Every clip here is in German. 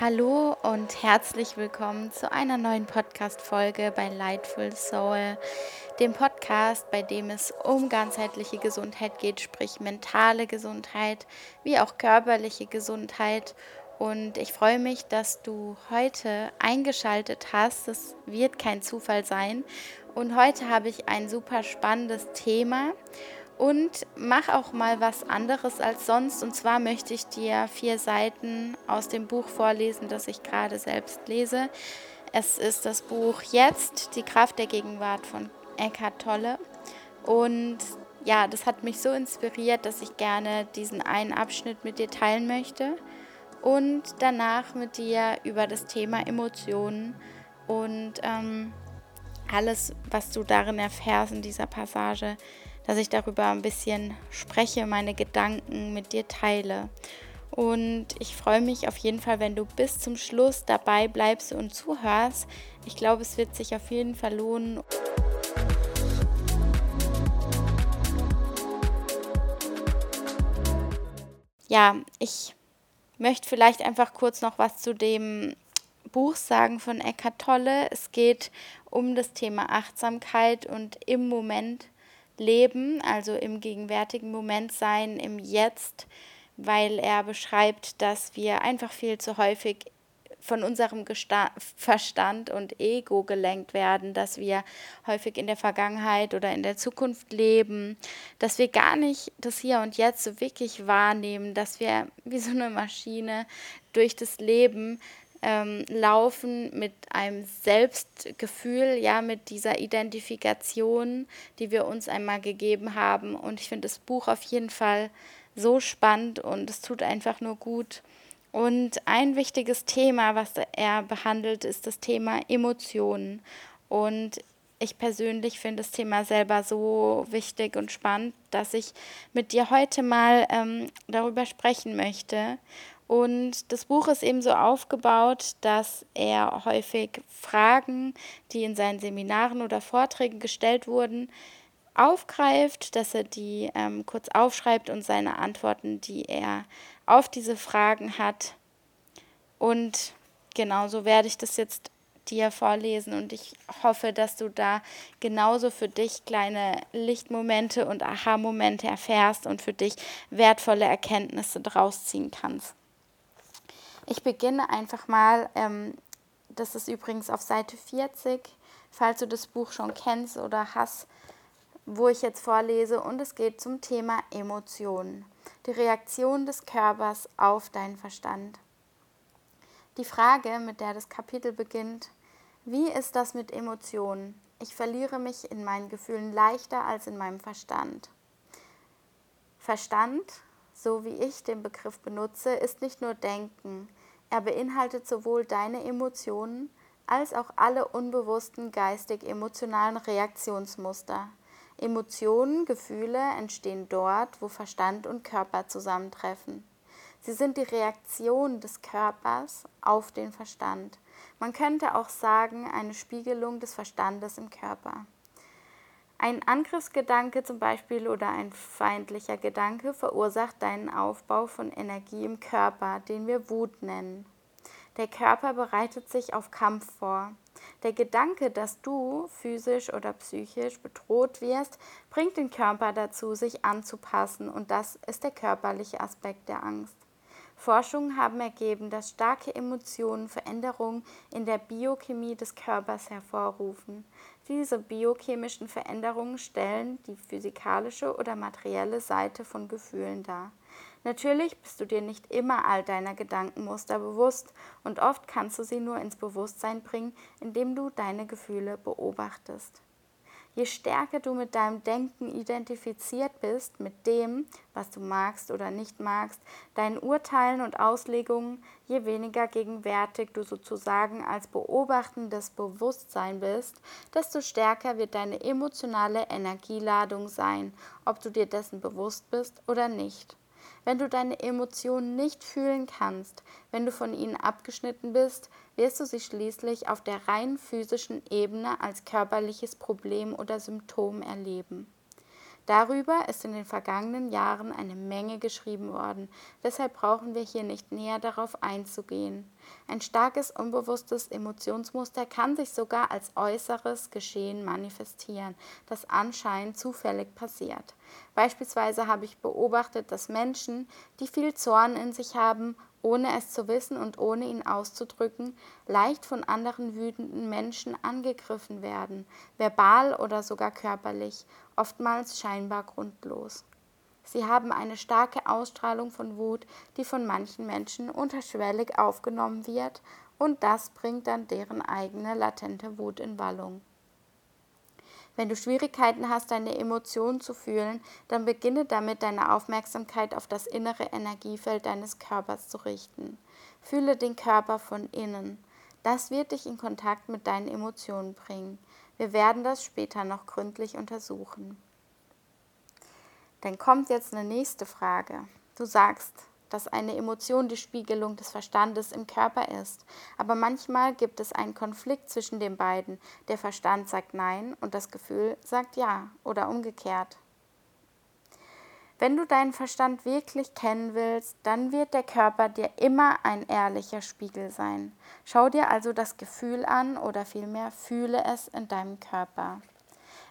Hallo und herzlich willkommen zu einer neuen Podcast-Folge bei Lightful Soul, dem Podcast, bei dem es um ganzheitliche Gesundheit geht, sprich mentale Gesundheit wie auch körperliche Gesundheit. Und ich freue mich, dass du heute eingeschaltet hast. Es wird kein Zufall sein. Und heute habe ich ein super spannendes Thema und mach auch mal was anderes als sonst. Und zwar möchte ich dir vier Seiten aus dem Buch vorlesen, das ich gerade selbst lese. Es ist das Buch Jetzt, die Kraft der Gegenwart von Eckhart Tolle. Und ja, das hat mich so inspiriert, dass ich gerne diesen einen Abschnitt mit dir teilen möchte und danach mit dir über das Thema Emotionen und ähm, alles, was du darin erfährst in dieser Passage, dass ich darüber ein bisschen spreche, meine Gedanken mit dir teile. Und ich freue mich auf jeden Fall, wenn du bis zum Schluss dabei bleibst und zuhörst. Ich glaube, es wird sich auf jeden Fall lohnen. Ja, ich möchte vielleicht einfach kurz noch was zu dem Buch sagen von Eckhart Tolle. Es geht um das Thema Achtsamkeit und im Moment leben, also im gegenwärtigen Moment sein, im Jetzt, weil er beschreibt, dass wir einfach viel zu häufig von unserem Gesta Verstand und Ego gelenkt werden, dass wir häufig in der Vergangenheit oder in der Zukunft leben, dass wir gar nicht das Hier und Jetzt so wirklich wahrnehmen, dass wir wie so eine Maschine durch das Leben ähm, laufen mit einem Selbstgefühl, ja, mit dieser Identifikation, die wir uns einmal gegeben haben. Und ich finde das Buch auf jeden Fall so spannend und es tut einfach nur gut. Und ein wichtiges Thema, was er behandelt, ist das Thema Emotionen. Und ich persönlich finde das Thema selber so wichtig und spannend, dass ich mit dir heute mal ähm, darüber sprechen möchte. Und das Buch ist eben so aufgebaut, dass er häufig Fragen, die in seinen Seminaren oder Vorträgen gestellt wurden, aufgreift, dass er die ähm, kurz aufschreibt und seine Antworten, die er auf diese Fragen hat. Und genauso werde ich das jetzt dir vorlesen und ich hoffe, dass du da genauso für dich kleine Lichtmomente und Aha-Momente erfährst und für dich wertvolle Erkenntnisse draus ziehen kannst. Ich beginne einfach mal, ähm, das ist übrigens auf Seite 40, falls du das Buch schon kennst oder hast, wo ich jetzt vorlese. Und es geht zum Thema Emotionen, die Reaktion des Körpers auf deinen Verstand. Die Frage, mit der das Kapitel beginnt, wie ist das mit Emotionen? Ich verliere mich in meinen Gefühlen leichter als in meinem Verstand. Verstand, so wie ich den Begriff benutze, ist nicht nur Denken, er beinhaltet sowohl deine Emotionen als auch alle unbewussten geistig-emotionalen Reaktionsmuster. Emotionen, Gefühle entstehen dort, wo Verstand und Körper zusammentreffen. Sie sind die Reaktion des Körpers auf den Verstand. Man könnte auch sagen, eine Spiegelung des Verstandes im Körper. Ein Angriffsgedanke zum Beispiel oder ein feindlicher Gedanke verursacht deinen Aufbau von Energie im Körper, den wir Wut nennen. Der Körper bereitet sich auf Kampf vor. Der Gedanke, dass du physisch oder psychisch bedroht wirst, bringt den Körper dazu, sich anzupassen und das ist der körperliche Aspekt der Angst. Forschungen haben ergeben, dass starke Emotionen Veränderungen in der Biochemie des Körpers hervorrufen. Diese biochemischen Veränderungen stellen die physikalische oder materielle Seite von Gefühlen dar. Natürlich bist du dir nicht immer all deiner Gedankenmuster bewusst und oft kannst du sie nur ins Bewusstsein bringen, indem du deine Gefühle beobachtest. Je stärker du mit deinem Denken identifiziert bist, mit dem, was du magst oder nicht magst, deinen Urteilen und Auslegungen, je weniger gegenwärtig du sozusagen als beobachtendes Bewusstsein bist, desto stärker wird deine emotionale Energieladung sein, ob du dir dessen bewusst bist oder nicht. Wenn du deine Emotionen nicht fühlen kannst, wenn du von ihnen abgeschnitten bist, wirst du sie schließlich auf der rein physischen Ebene als körperliches Problem oder Symptom erleben. Darüber ist in den vergangenen Jahren eine Menge geschrieben worden, deshalb brauchen wir hier nicht näher darauf einzugehen. Ein starkes unbewusstes Emotionsmuster kann sich sogar als äußeres Geschehen manifestieren, das anscheinend zufällig passiert. Beispielsweise habe ich beobachtet, dass Menschen, die viel Zorn in sich haben, ohne es zu wissen und ohne ihn auszudrücken, leicht von anderen wütenden Menschen angegriffen werden, verbal oder sogar körperlich, oftmals scheinbar grundlos. Sie haben eine starke Ausstrahlung von Wut, die von manchen Menschen unterschwellig aufgenommen wird, und das bringt dann deren eigene latente Wut in Wallung. Wenn du Schwierigkeiten hast, deine Emotionen zu fühlen, dann beginne damit, deine Aufmerksamkeit auf das innere Energiefeld deines Körpers zu richten. Fühle den Körper von innen. Das wird dich in Kontakt mit deinen Emotionen bringen. Wir werden das später noch gründlich untersuchen. Dann kommt jetzt eine nächste Frage. Du sagst, dass eine Emotion die Spiegelung des Verstandes im Körper ist. Aber manchmal gibt es einen Konflikt zwischen den beiden. Der Verstand sagt Nein und das Gefühl sagt Ja oder umgekehrt. Wenn du deinen Verstand wirklich kennen willst, dann wird der Körper dir immer ein ehrlicher Spiegel sein. Schau dir also das Gefühl an oder vielmehr fühle es in deinem Körper.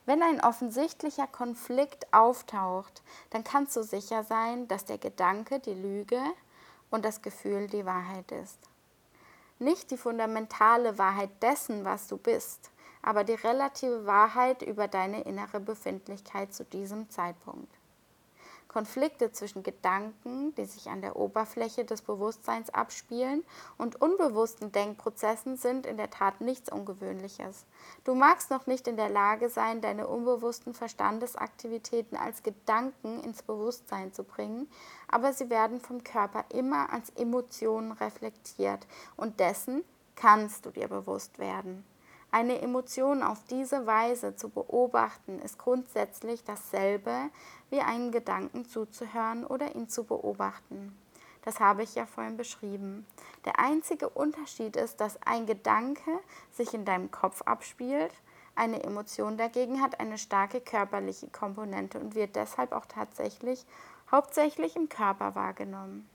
Wenn ein offensichtlicher Konflikt auftaucht, dann kannst du sicher sein, dass der Gedanke die Lüge und das Gefühl die Wahrheit ist. Nicht die fundamentale Wahrheit dessen, was du bist, aber die relative Wahrheit über deine innere Befindlichkeit zu diesem Zeitpunkt. Konflikte zwischen Gedanken, die sich an der Oberfläche des Bewusstseins abspielen, und unbewussten Denkprozessen sind in der Tat nichts Ungewöhnliches. Du magst noch nicht in der Lage sein, deine unbewussten Verstandesaktivitäten als Gedanken ins Bewusstsein zu bringen, aber sie werden vom Körper immer als Emotionen reflektiert und dessen kannst du dir bewusst werden. Eine Emotion auf diese Weise zu beobachten, ist grundsätzlich dasselbe, wie einen Gedanken zuzuhören oder ihn zu beobachten. Das habe ich ja vorhin beschrieben. Der einzige Unterschied ist, dass ein Gedanke sich in deinem Kopf abspielt, eine Emotion dagegen hat eine starke körperliche Komponente und wird deshalb auch tatsächlich hauptsächlich im Körper wahrgenommen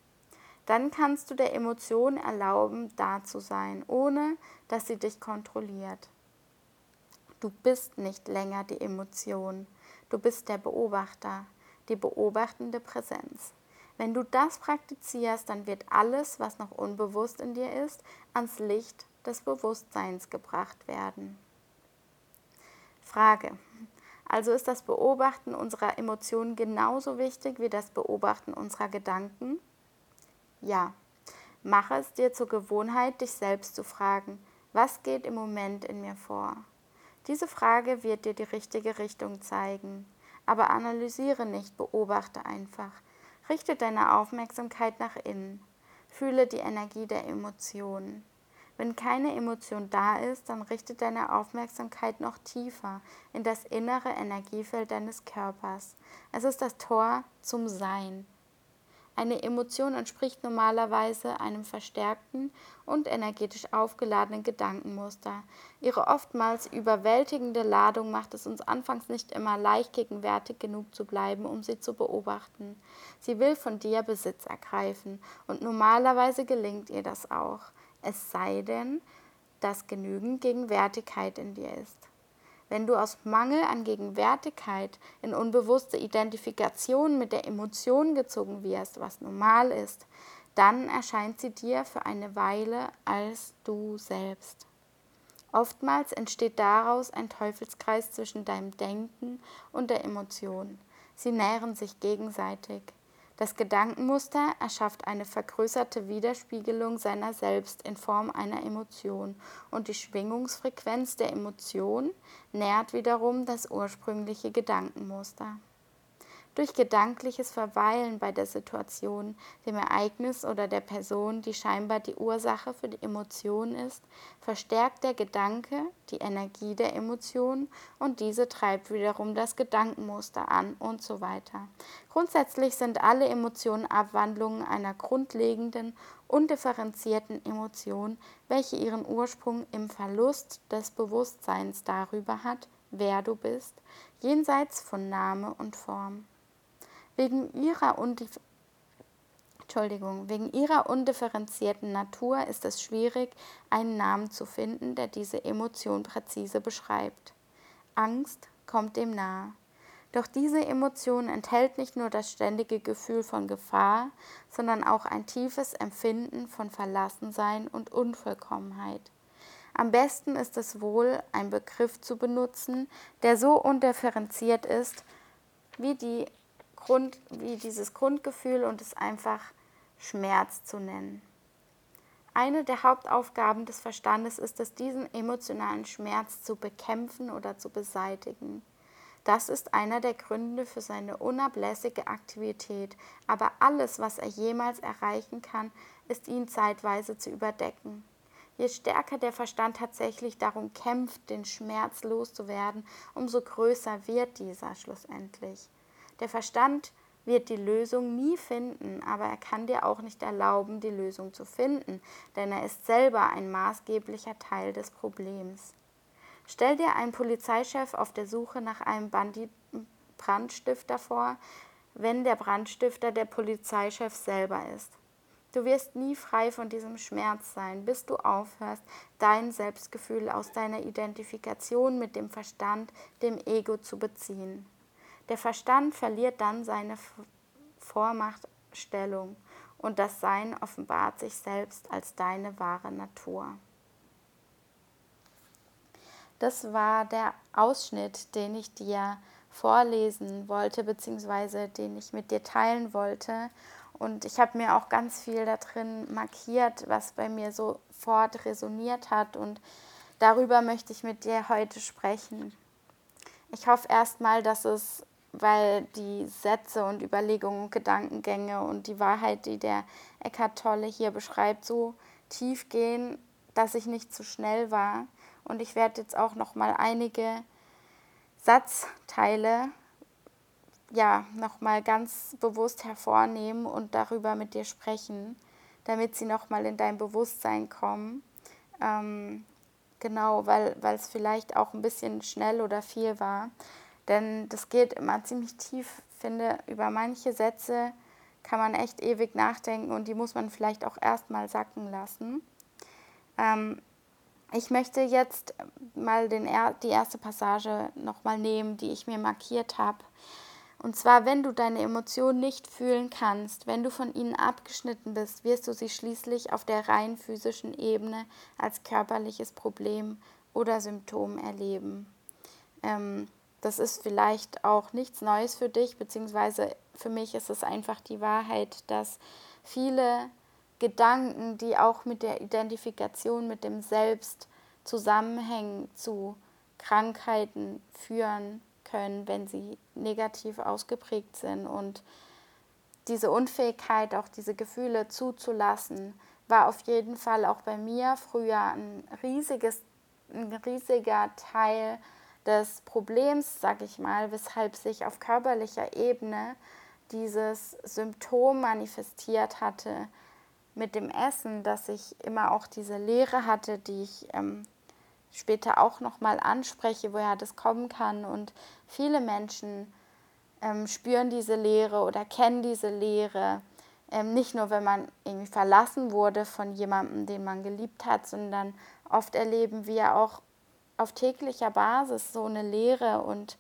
dann kannst du der Emotion erlauben, da zu sein, ohne dass sie dich kontrolliert. Du bist nicht länger die Emotion, du bist der Beobachter, die beobachtende Präsenz. Wenn du das praktizierst, dann wird alles, was noch unbewusst in dir ist, ans Licht des Bewusstseins gebracht werden. Frage. Also ist das Beobachten unserer Emotionen genauso wichtig wie das Beobachten unserer Gedanken? Ja, mache es dir zur Gewohnheit, dich selbst zu fragen, was geht im Moment in mir vor? Diese Frage wird dir die richtige Richtung zeigen. Aber analysiere nicht, beobachte einfach. Richte deine Aufmerksamkeit nach innen. Fühle die Energie der Emotionen. Wenn keine Emotion da ist, dann richte deine Aufmerksamkeit noch tiefer in das innere Energiefeld deines Körpers. Es ist das Tor zum Sein. Eine Emotion entspricht normalerweise einem verstärkten und energetisch aufgeladenen Gedankenmuster. Ihre oftmals überwältigende Ladung macht es uns anfangs nicht immer leicht gegenwärtig genug zu bleiben, um sie zu beobachten. Sie will von dir Besitz ergreifen und normalerweise gelingt ihr das auch, es sei denn, dass genügend Gegenwärtigkeit in dir ist. Wenn du aus Mangel an Gegenwärtigkeit in unbewusste Identifikation mit der Emotion gezogen wirst, was normal ist, dann erscheint sie dir für eine Weile als du selbst. Oftmals entsteht daraus ein Teufelskreis zwischen deinem Denken und der Emotion. Sie nähren sich gegenseitig. Das Gedankenmuster erschafft eine vergrößerte Widerspiegelung seiner selbst in Form einer Emotion und die Schwingungsfrequenz der Emotion nährt wiederum das ursprüngliche Gedankenmuster. Durch gedankliches Verweilen bei der Situation, dem Ereignis oder der Person, die scheinbar die Ursache für die Emotion ist, verstärkt der Gedanke die Energie der Emotion und diese treibt wiederum das Gedankenmuster an und so weiter. Grundsätzlich sind alle Emotionen Abwandlungen einer grundlegenden, undifferenzierten Emotion, welche ihren Ursprung im Verlust des Bewusstseins darüber hat, wer du bist, jenseits von Name und Form. Wegen ihrer, Undif Entschuldigung, wegen ihrer undifferenzierten Natur ist es schwierig, einen Namen zu finden, der diese Emotion präzise beschreibt. Angst kommt dem nahe. Doch diese Emotion enthält nicht nur das ständige Gefühl von Gefahr, sondern auch ein tiefes Empfinden von Verlassensein und Unvollkommenheit. Am besten ist es wohl, einen Begriff zu benutzen, der so undifferenziert ist, wie, die Grund, wie dieses Grundgefühl und es einfach Schmerz zu nennen. Eine der Hauptaufgaben des Verstandes ist es, diesen emotionalen Schmerz zu bekämpfen oder zu beseitigen. Das ist einer der Gründe für seine unablässige Aktivität, aber alles, was er jemals erreichen kann, ist ihn zeitweise zu überdecken. Je stärker der Verstand tatsächlich darum kämpft, den Schmerz loszuwerden, umso größer wird dieser schlussendlich. Der Verstand wird die Lösung nie finden, aber er kann dir auch nicht erlauben, die Lösung zu finden, denn er ist selber ein maßgeblicher Teil des Problems. Stell dir einen Polizeichef auf der Suche nach einem Bandit Brandstifter vor, wenn der Brandstifter der Polizeichef selber ist. Du wirst nie frei von diesem Schmerz sein, bis du aufhörst, dein Selbstgefühl aus deiner Identifikation mit dem Verstand, dem Ego zu beziehen. Der Verstand verliert dann seine Vormachtstellung und das Sein offenbart sich selbst als deine wahre Natur. Das war der Ausschnitt, den ich dir vorlesen wollte, beziehungsweise den ich mit dir teilen wollte. Und ich habe mir auch ganz viel da drin markiert, was bei mir sofort resoniert hat. Und darüber möchte ich mit dir heute sprechen. Ich hoffe erstmal, dass es, weil die Sätze und Überlegungen Gedankengänge und die Wahrheit, die der Eckhart Tolle hier beschreibt, so tief gehen, dass ich nicht zu schnell war und ich werde jetzt auch noch mal einige Satzteile ja noch mal ganz bewusst hervornehmen und darüber mit dir sprechen, damit sie noch mal in dein Bewusstsein kommen. Ähm, genau, weil es vielleicht auch ein bisschen schnell oder viel war, denn das geht immer ziemlich tief. Finde über manche Sätze kann man echt ewig nachdenken und die muss man vielleicht auch erstmal sacken lassen. Ähm, ich möchte jetzt mal den, die erste Passage nochmal nehmen, die ich mir markiert habe. Und zwar, wenn du deine Emotionen nicht fühlen kannst, wenn du von ihnen abgeschnitten bist, wirst du sie schließlich auf der rein physischen Ebene als körperliches Problem oder Symptom erleben. Ähm, das ist vielleicht auch nichts Neues für dich, beziehungsweise für mich ist es einfach die Wahrheit, dass viele Gedanken, die auch mit der Identifikation mit dem Selbst zusammenhängen, zu Krankheiten führen können, wenn sie negativ ausgeprägt sind. Und diese Unfähigkeit, auch diese Gefühle zuzulassen, war auf jeden Fall auch bei mir früher ein, riesiges, ein riesiger Teil des Problems, sag ich mal, weshalb sich auf körperlicher Ebene dieses Symptom manifestiert hatte, mit dem Essen, dass ich immer auch diese Leere hatte, die ich ähm, später auch nochmal anspreche, woher das kommen kann. Und viele Menschen ähm, spüren diese Leere oder kennen diese Leere. Ähm, nicht nur, wenn man irgendwie verlassen wurde von jemandem, den man geliebt hat, sondern oft erleben wir auch auf täglicher Basis so eine Leere und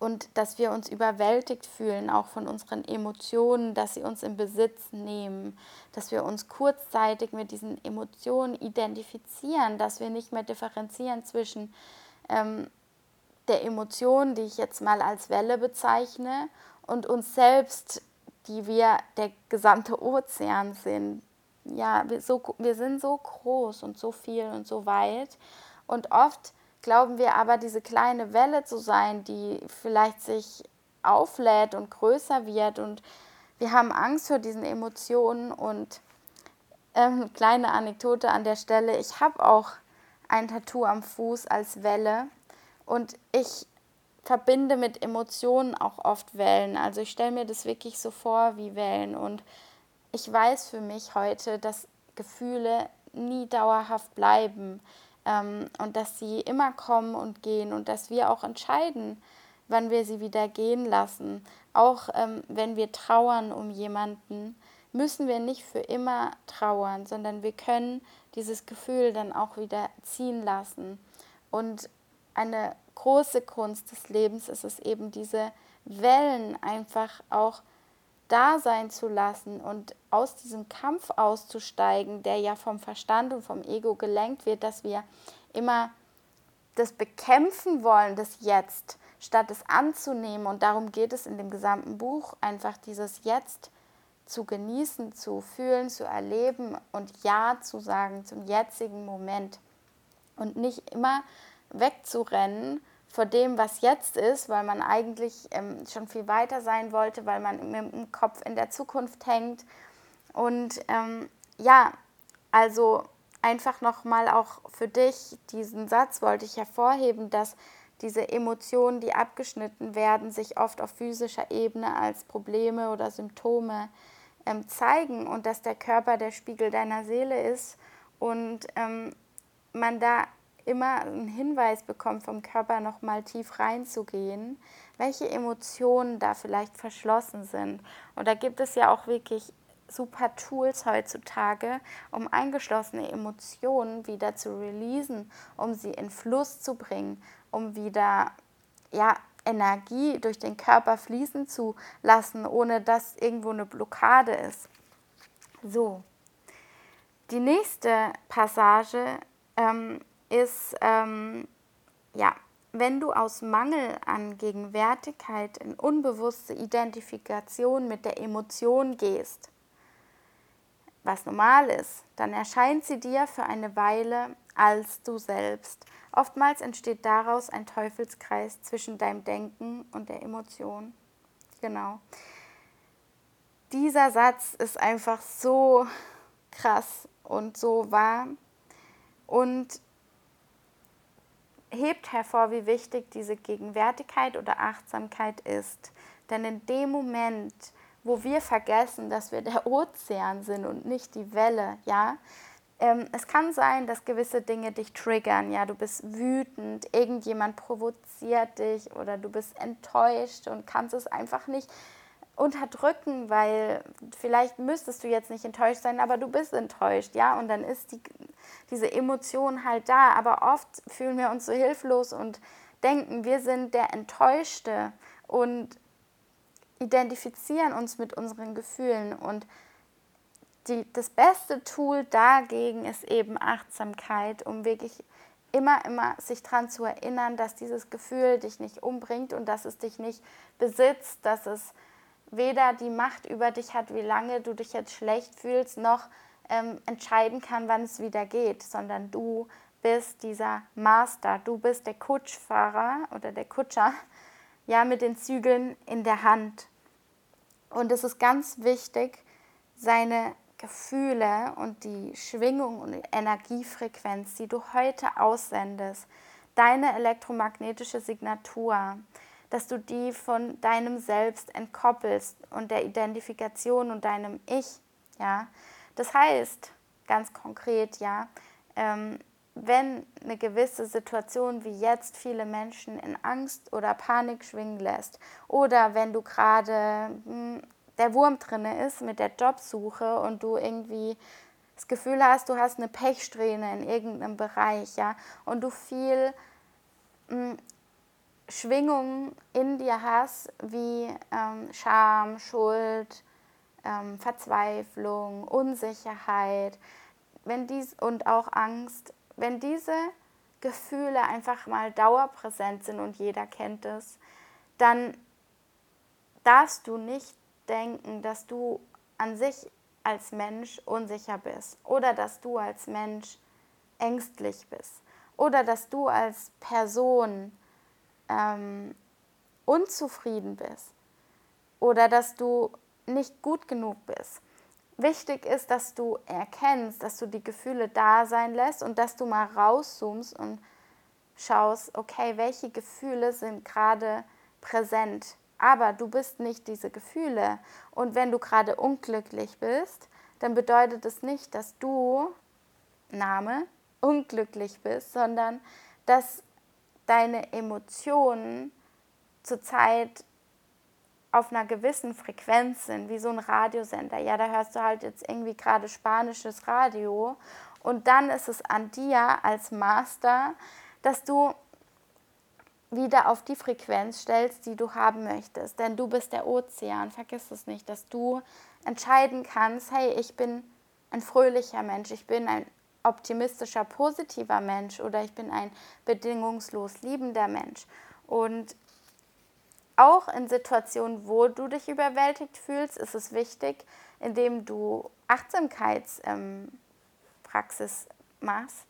und dass wir uns überwältigt fühlen, auch von unseren Emotionen, dass sie uns in Besitz nehmen, dass wir uns kurzzeitig mit diesen Emotionen identifizieren, dass wir nicht mehr differenzieren zwischen ähm, der Emotion, die ich jetzt mal als Welle bezeichne, und uns selbst, die wir der gesamte Ozean sind. Ja, wir, so, wir sind so groß und so viel und so weit und oft glauben wir aber, diese kleine Welle zu sein, die vielleicht sich auflädt und größer wird. Und wir haben Angst vor diesen Emotionen. Und ähm, kleine Anekdote an der Stelle, ich habe auch ein Tattoo am Fuß als Welle. Und ich verbinde mit Emotionen auch oft Wellen. Also ich stelle mir das wirklich so vor wie Wellen. Und ich weiß für mich heute, dass Gefühle nie dauerhaft bleiben. Ähm, und dass sie immer kommen und gehen und dass wir auch entscheiden, wann wir sie wieder gehen lassen. Auch ähm, wenn wir trauern um jemanden, müssen wir nicht für immer trauern, sondern wir können dieses Gefühl dann auch wieder ziehen lassen. Und eine große Kunst des Lebens ist es eben, diese Wellen einfach auch da sein zu lassen und aus diesem Kampf auszusteigen, der ja vom Verstand und vom Ego gelenkt wird, dass wir immer das bekämpfen wollen, das Jetzt, statt es anzunehmen. Und darum geht es in dem gesamten Buch, einfach dieses Jetzt zu genießen, zu fühlen, zu erleben und Ja zu sagen zum jetzigen Moment. Und nicht immer wegzurennen vor dem, was jetzt ist, weil man eigentlich ähm, schon viel weiter sein wollte, weil man mit dem Kopf in der Zukunft hängt. Und ähm, ja, also einfach nochmal auch für dich, diesen Satz wollte ich hervorheben, dass diese Emotionen, die abgeschnitten werden, sich oft auf physischer Ebene als Probleme oder Symptome ähm, zeigen und dass der Körper der Spiegel deiner Seele ist und ähm, man da immer einen Hinweis bekommt, vom Körper nochmal tief reinzugehen, welche Emotionen da vielleicht verschlossen sind. Und da gibt es ja auch wirklich super Tools heutzutage, um eingeschlossene Emotionen wieder zu releasen, um sie in Fluss zu bringen, um wieder ja, Energie durch den Körper fließen zu lassen, ohne dass irgendwo eine Blockade ist. So, die nächste Passage ähm, ist, ähm, ja, wenn du aus Mangel an Gegenwärtigkeit in unbewusste Identifikation mit der Emotion gehst, was normal ist, dann erscheint sie dir für eine Weile als du selbst. Oftmals entsteht daraus ein Teufelskreis zwischen deinem Denken und der Emotion. Genau. Dieser Satz ist einfach so krass und so wahr. Und hebt hervor, wie wichtig diese Gegenwärtigkeit oder Achtsamkeit ist. Denn in dem Moment, wo wir vergessen, dass wir der Ozean sind und nicht die Welle, ja, ähm, es kann sein, dass gewisse Dinge dich triggern, ja, du bist wütend, irgendjemand provoziert dich oder du bist enttäuscht und kannst es einfach nicht unterdrücken, weil vielleicht müsstest du jetzt nicht enttäuscht sein, aber du bist enttäuscht, ja, und dann ist die, diese Emotion halt da, aber oft fühlen wir uns so hilflos und denken, wir sind der Enttäuschte und identifizieren uns mit unseren Gefühlen. Und die, das beste Tool dagegen ist eben Achtsamkeit, um wirklich immer, immer sich daran zu erinnern, dass dieses Gefühl dich nicht umbringt und dass es dich nicht besitzt, dass es weder die Macht über dich hat, wie lange du dich jetzt schlecht fühlst, noch ähm, entscheiden kann, wann es wieder geht, sondern du bist dieser Master, du bist der Kutschfahrer oder der Kutscher, ja, mit den Zügeln in der Hand. Und es ist ganz wichtig, seine Gefühle und die Schwingung und Energiefrequenz, die du heute aussendest, deine elektromagnetische Signatur, dass du die von deinem Selbst entkoppelst und der Identifikation und deinem Ich. Ja? Das heißt, ganz konkret, ja, ähm, wenn eine gewisse Situation wie jetzt viele Menschen in Angst oder Panik schwingen lässt oder wenn du gerade hm, der Wurm drin ist mit der Jobsuche und du irgendwie das Gefühl hast, du hast eine Pechsträhne in irgendeinem Bereich, ja, und du viel hm, Schwingungen in dir hast, wie ähm, Scham, Schuld, ähm, Verzweiflung, Unsicherheit, wenn dies und auch Angst, wenn diese Gefühle einfach mal dauerpräsent sind und jeder kennt es, dann darfst du nicht denken, dass du an sich als Mensch unsicher bist oder dass du als Mensch ängstlich bist oder dass du als Person ähm, unzufrieden bist oder dass du nicht gut genug bist. Wichtig ist, dass du erkennst, dass du die Gefühle da sein lässt und dass du mal rauszoomst und schaust, okay, welche Gefühle sind gerade präsent aber du bist nicht diese Gefühle. Und wenn du gerade unglücklich bist, dann bedeutet es nicht, dass du, Name, unglücklich bist, sondern dass deine Emotionen zurzeit auf einer gewissen Frequenz sind, wie so ein Radiosender. Ja, da hörst du halt jetzt irgendwie gerade spanisches Radio und dann ist es an dir als Master, dass du wieder auf die Frequenz stellst, die du haben möchtest. Denn du bist der Ozean. Vergiss es nicht, dass du entscheiden kannst, hey, ich bin ein fröhlicher Mensch, ich bin ein optimistischer, positiver Mensch oder ich bin ein bedingungslos liebender Mensch. Und auch in Situationen, wo du dich überwältigt fühlst, ist es wichtig, indem du Achtsamkeitspraxis ähm, machst,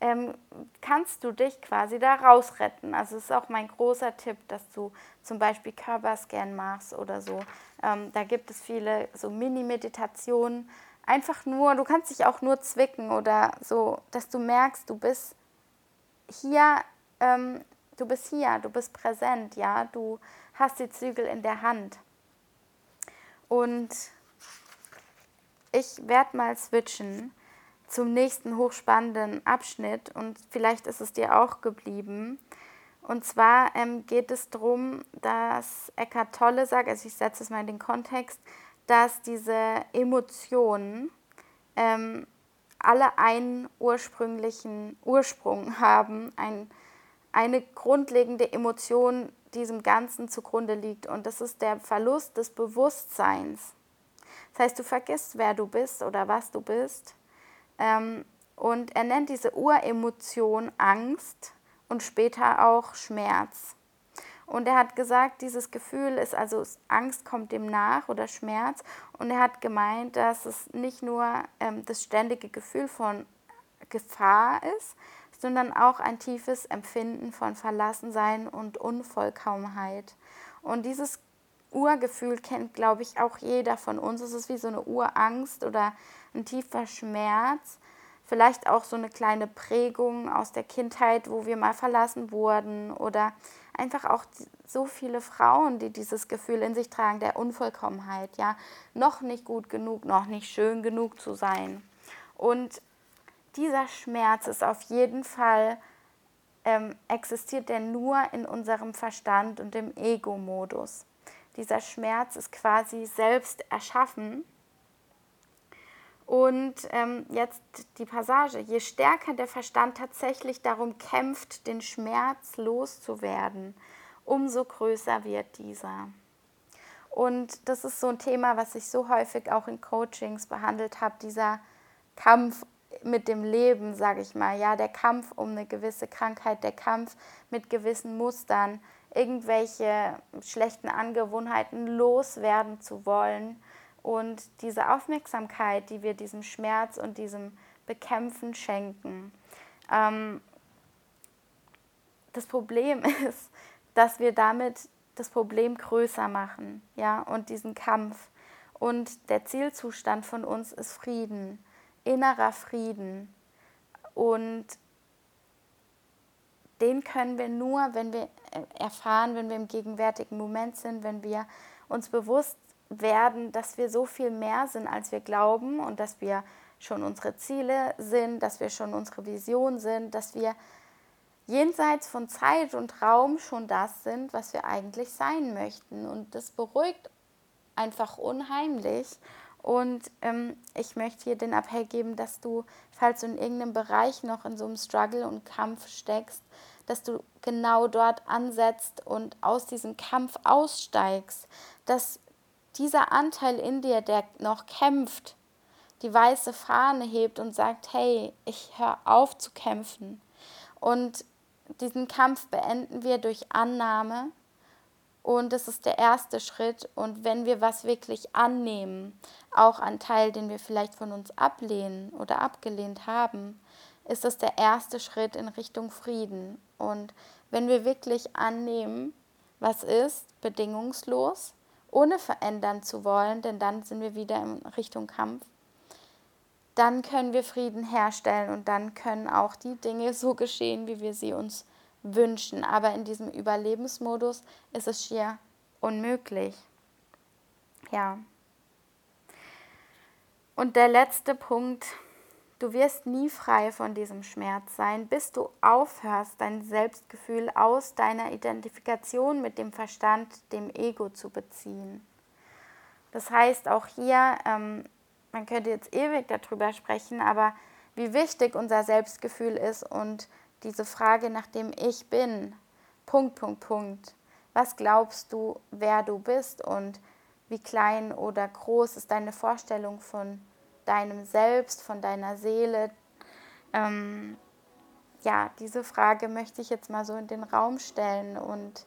ähm, kannst du dich quasi da rausretten. Also ist auch mein großer Tipp, dass du zum Beispiel Körperscan machst oder so. Ähm, da gibt es viele so Mini-Meditationen. Einfach nur, du kannst dich auch nur zwicken oder so, dass du merkst, du bist hier, ähm, du bist hier, du bist präsent, ja, du hast die Zügel in der Hand. Und ich werde mal switchen zum nächsten hochspannenden Abschnitt und vielleicht ist es dir auch geblieben. Und zwar ähm, geht es darum, dass Eckhart Tolle sagt, also ich setze es mal in den Kontext, dass diese Emotionen ähm, alle einen ursprünglichen Ursprung haben, ein, eine grundlegende Emotion diesem Ganzen zugrunde liegt und das ist der Verlust des Bewusstseins. Das heißt, du vergisst, wer du bist oder was du bist ähm, und er nennt diese Uremotion Angst und später auch Schmerz. Und er hat gesagt, dieses Gefühl ist also Angst kommt dem nach oder Schmerz. Und er hat gemeint, dass es nicht nur ähm, das ständige Gefühl von Gefahr ist, sondern auch ein tiefes Empfinden von Verlassensein und Unvollkommenheit. Und dieses Urgefühl kennt, glaube ich, auch jeder von uns. Es ist wie so eine Urangst oder ein tiefer Schmerz, vielleicht auch so eine kleine Prägung aus der Kindheit, wo wir mal verlassen wurden oder einfach auch so viele Frauen, die dieses Gefühl in sich tragen, der Unvollkommenheit, ja, noch nicht gut genug, noch nicht schön genug zu sein. Und dieser Schmerz ist auf jeden Fall, ähm, existiert der nur in unserem Verstand und im Ego-Modus. Dieser Schmerz ist quasi selbst erschaffen und ähm, jetzt die Passage. Je stärker der Verstand tatsächlich darum kämpft, den Schmerz loszuwerden, umso größer wird dieser. Und das ist so ein Thema, was ich so häufig auch in Coachings behandelt habe, dieser Kampf mit dem Leben, sage ich mal, ja, der Kampf um eine gewisse Krankheit, der Kampf mit gewissen Mustern, irgendwelche schlechten Angewohnheiten loswerden zu wollen und diese Aufmerksamkeit, die wir diesem Schmerz und diesem Bekämpfen schenken. Ähm, das Problem ist, dass wir damit das Problem größer machen, ja, und diesen Kampf. Und der Zielzustand von uns ist Frieden, innerer Frieden. Und den können wir nur, wenn wir erfahren, wenn wir im gegenwärtigen Moment sind, wenn wir uns bewusst werden, dass wir so viel mehr sind, als wir glauben und dass wir schon unsere Ziele sind, dass wir schon unsere Vision sind, dass wir jenseits von Zeit und Raum schon das sind, was wir eigentlich sein möchten. Und das beruhigt einfach unheimlich. Und ähm, ich möchte hier den Appell geben, dass du, falls du in irgendeinem Bereich noch in so einem Struggle und Kampf steckst, dass du genau dort ansetzt und aus diesem Kampf aussteigst, dass dieser Anteil in dir, der noch kämpft, die weiße Fahne hebt und sagt, hey, ich höre auf zu kämpfen. Und diesen Kampf beenden wir durch Annahme. Und das ist der erste Schritt. Und wenn wir was wirklich annehmen, auch ein Teil, den wir vielleicht von uns ablehnen oder abgelehnt haben, ist das der erste Schritt in Richtung Frieden. Und wenn wir wirklich annehmen, was ist, bedingungslos, ohne verändern zu wollen, denn dann sind wir wieder in Richtung Kampf, dann können wir Frieden herstellen und dann können auch die Dinge so geschehen, wie wir sie uns wünschen. Aber in diesem Überlebensmodus ist es schier unmöglich. Ja. Und der letzte Punkt, Du wirst nie frei von diesem Schmerz sein, bis du aufhörst, dein Selbstgefühl aus deiner Identifikation mit dem Verstand, dem Ego zu beziehen. Das heißt, auch hier, ähm, man könnte jetzt ewig darüber sprechen, aber wie wichtig unser Selbstgefühl ist und diese Frage nach dem Ich bin, Punkt, Punkt, Punkt. Was glaubst du, wer du bist und wie klein oder groß ist deine Vorstellung von deinem Selbst, von deiner Seele? Ähm, ja, diese Frage möchte ich jetzt mal so in den Raum stellen und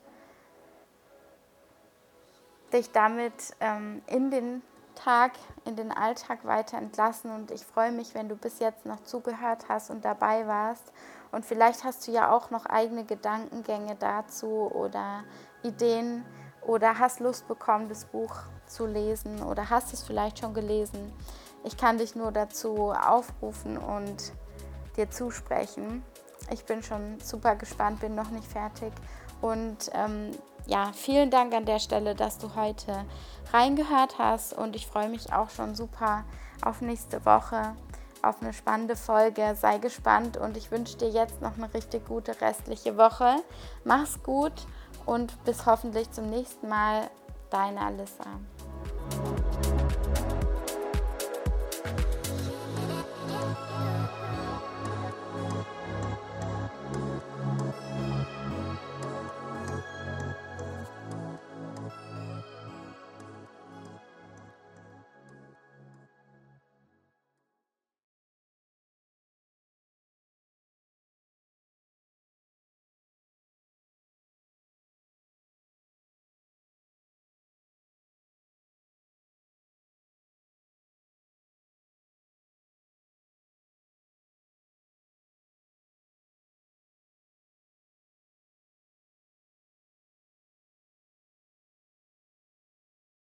dich damit ähm, in den Tag, in den Alltag weiter entlassen. Und ich freue mich, wenn du bis jetzt noch zugehört hast und dabei warst. Und vielleicht hast du ja auch noch eigene Gedankengänge dazu oder Ideen oder hast Lust bekommen, das Buch zu lesen oder hast es vielleicht schon gelesen. Ich kann dich nur dazu aufrufen und dir zusprechen. Ich bin schon super gespannt, bin noch nicht fertig. Und ähm, ja, vielen Dank an der Stelle, dass du heute reingehört hast. Und ich freue mich auch schon super auf nächste Woche, auf eine spannende Folge. Sei gespannt und ich wünsche dir jetzt noch eine richtig gute restliche Woche. Mach's gut und bis hoffentlich zum nächsten Mal. Deine Alissa.